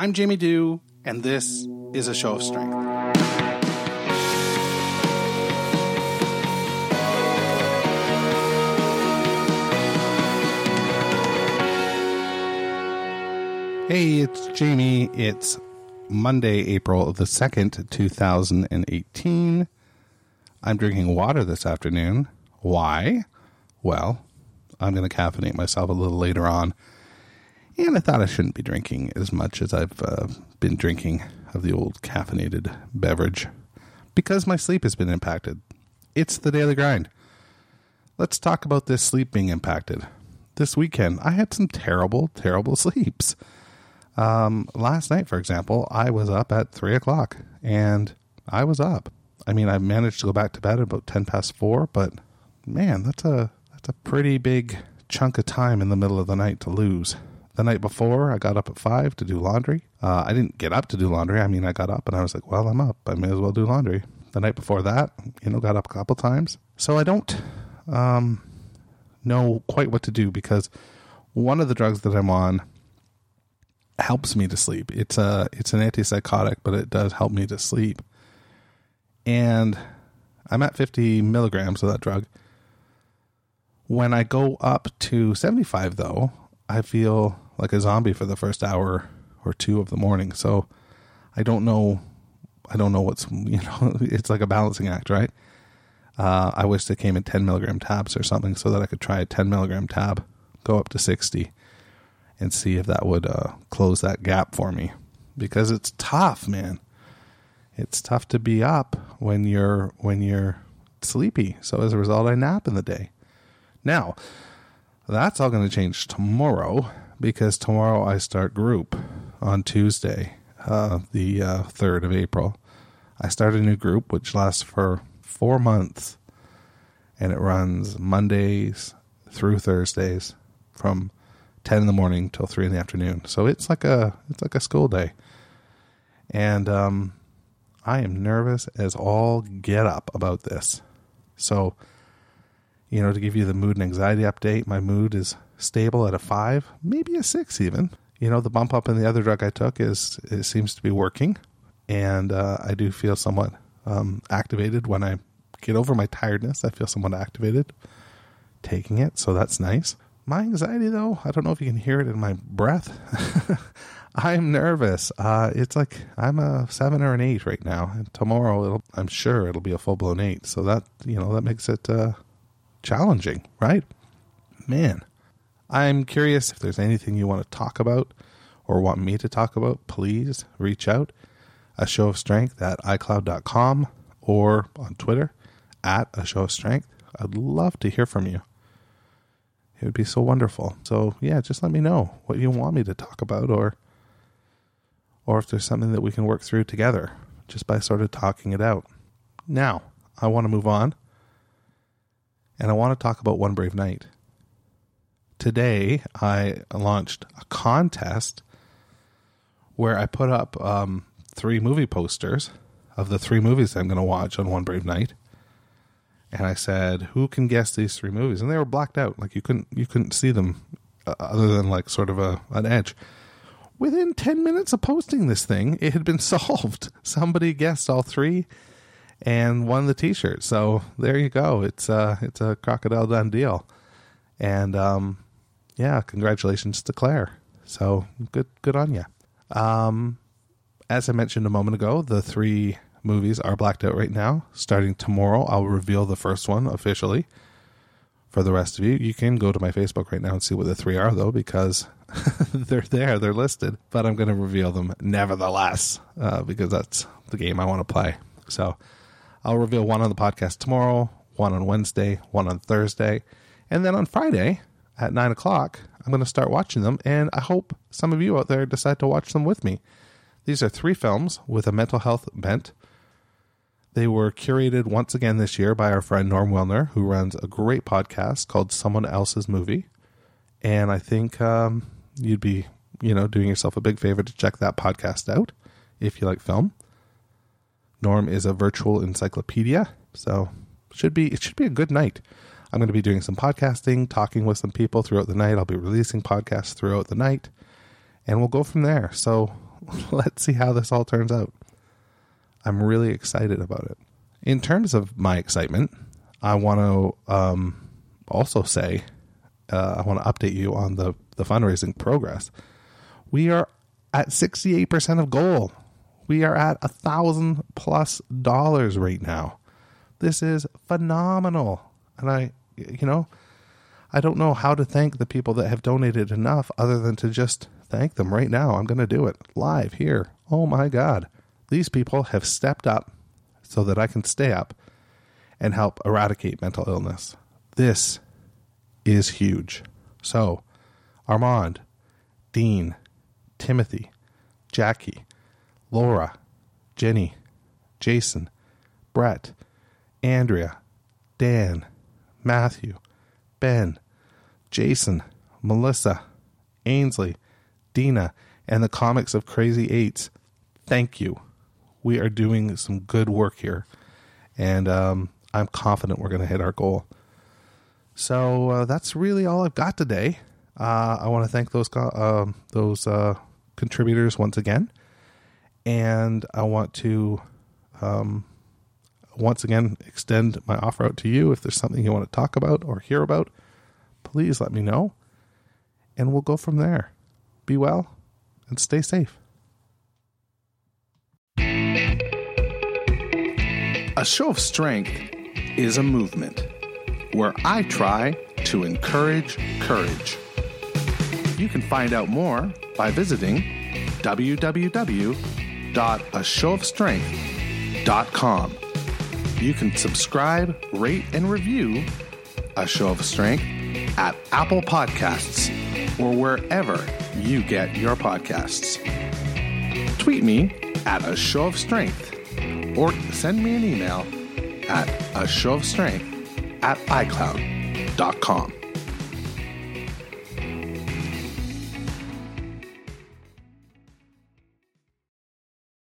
I'm Jamie Dew, and this is a show of strength. Hey, it's Jamie. It's Monday, April the 2nd, 2018. I'm drinking water this afternoon. Why? Well, I'm going to caffeinate myself a little later on. And I thought I shouldn't be drinking as much as I've uh, been drinking of the old caffeinated beverage because my sleep has been impacted. It's the daily grind. Let's talk about this sleep being impacted. This weekend, I had some terrible, terrible sleeps. Um, last night, for example, I was up at three o'clock and I was up. I mean, I managed to go back to bed at about 10 past four, but man, that's a, that's a pretty big chunk of time in the middle of the night to lose. The night before, I got up at five to do laundry. Uh, I didn't get up to do laundry. I mean, I got up and I was like, well, I'm up. I may as well do laundry. The night before that, you know, got up a couple times. So I don't um, know quite what to do because one of the drugs that I'm on helps me to sleep. It's a it's an antipsychotic, but it does help me to sleep. And I'm at 50 milligrams of that drug. When I go up to 75, though, I feel like a zombie for the first hour or two of the morning. So I don't know. I don't know what's you know. It's like a balancing act, right? Uh, I wish they came in 10 milligram tabs or something so that I could try a 10 milligram tab, go up to 60 and see if that would uh, close that gap for me because it's tough, man. It's tough to be up when you're when you're sleepy. So as a result, I nap in the day. Now, that's all going to change tomorrow because tomorrow I start group on Tuesday, uh, the uh, third of April. I start a new group which lasts for four months, and it runs Mondays through Thursdays from ten in the morning till three in the afternoon. So it's like a it's like a school day, and um, I am nervous as all get up about this. So, you know, to give you the mood and anxiety update, my mood is stable at a five, maybe a six even. You know, the bump up in the other drug I took is it seems to be working, and uh, I do feel somewhat um, activated when I get over my tiredness. I feel somewhat activated taking it, so that's nice. My anxiety, though, I don't know if you can hear it in my breath. I'm nervous. Uh, it's like I'm a seven or an eight right now, and tomorrow I'm sure it'll be a full blown eight. So that you know that makes it uh, challenging, right? Man, I'm curious if there's anything you want to talk about or want me to talk about. Please reach out. A show of strength at iCloud.com or on Twitter at a show of strength. I'd love to hear from you. It would be so wonderful. So, yeah, just let me know what you want me to talk about or or if there's something that we can work through together just by sort of talking it out. Now, I want to move on and I want to talk about One Brave Night. Today, I launched a contest where I put up um, three movie posters of the three movies I'm going to watch on One Brave Night and I said, "Who can guess these three movies?" And they were blacked out, like you couldn't you couldn't see them uh, other than like sort of a an edge. Within ten minutes of posting this thing, it had been solved. Somebody guessed all three and won the T-shirt. So there you go. It's uh it's a crocodile done deal, and um, yeah, congratulations to Claire. So good good on you. Um, as I mentioned a moment ago, the three movies are blacked out right now. Starting tomorrow, I'll reveal the first one officially. For the rest of you, you can go to my Facebook right now and see what the three are, though, because they're there, they're listed. But I'm going to reveal them nevertheless, uh, because that's the game I want to play. So I'll reveal one on the podcast tomorrow, one on Wednesday, one on Thursday, and then on Friday at nine o'clock, I'm going to start watching them. And I hope some of you out there decide to watch them with me. These are three films with a mental health bent they were curated once again this year by our friend Norm Wilner, who runs a great podcast called Someone Else's Movie. And I think um, you'd be, you know, doing yourself a big favor to check that podcast out if you like film. Norm is a virtual encyclopedia, so should be it should be a good night. I'm going to be doing some podcasting, talking with some people throughout the night. I'll be releasing podcasts throughout the night, and we'll go from there. So let's see how this all turns out. I'm really excited about it. In terms of my excitement, I want to um, also say uh, I want to update you on the, the fundraising progress. We are at 68% of goal. We are at a thousand plus dollars right now. This is phenomenal. And I, you know, I don't know how to thank the people that have donated enough other than to just thank them right now. I'm going to do it live here. Oh my God. These people have stepped up so that I can stay up and help eradicate mental illness. This is huge. So, Armand, Dean, Timothy, Jackie, Laura, Jenny, Jason, Brett, Andrea, Dan, Matthew, Ben, Jason, Melissa, Ainsley, Dina, and the comics of Crazy Eights. Thank you. We are doing some good work here, and um, I'm confident we're going to hit our goal. So uh, that's really all I've got today. Uh, I want to thank those uh, those uh, contributors once again, and I want to um, once again extend my offer out to you. If there's something you want to talk about or hear about, please let me know, and we'll go from there. Be well and stay safe. A show of strength is a movement where I try to encourage courage. You can find out more by visiting www.ashowofstrength.com. You can subscribe, rate, and review A Show of Strength at Apple Podcasts or wherever you get your podcasts. Tweet me at A Show of Strength or send me an email at A Show of Strength at iCloud.com.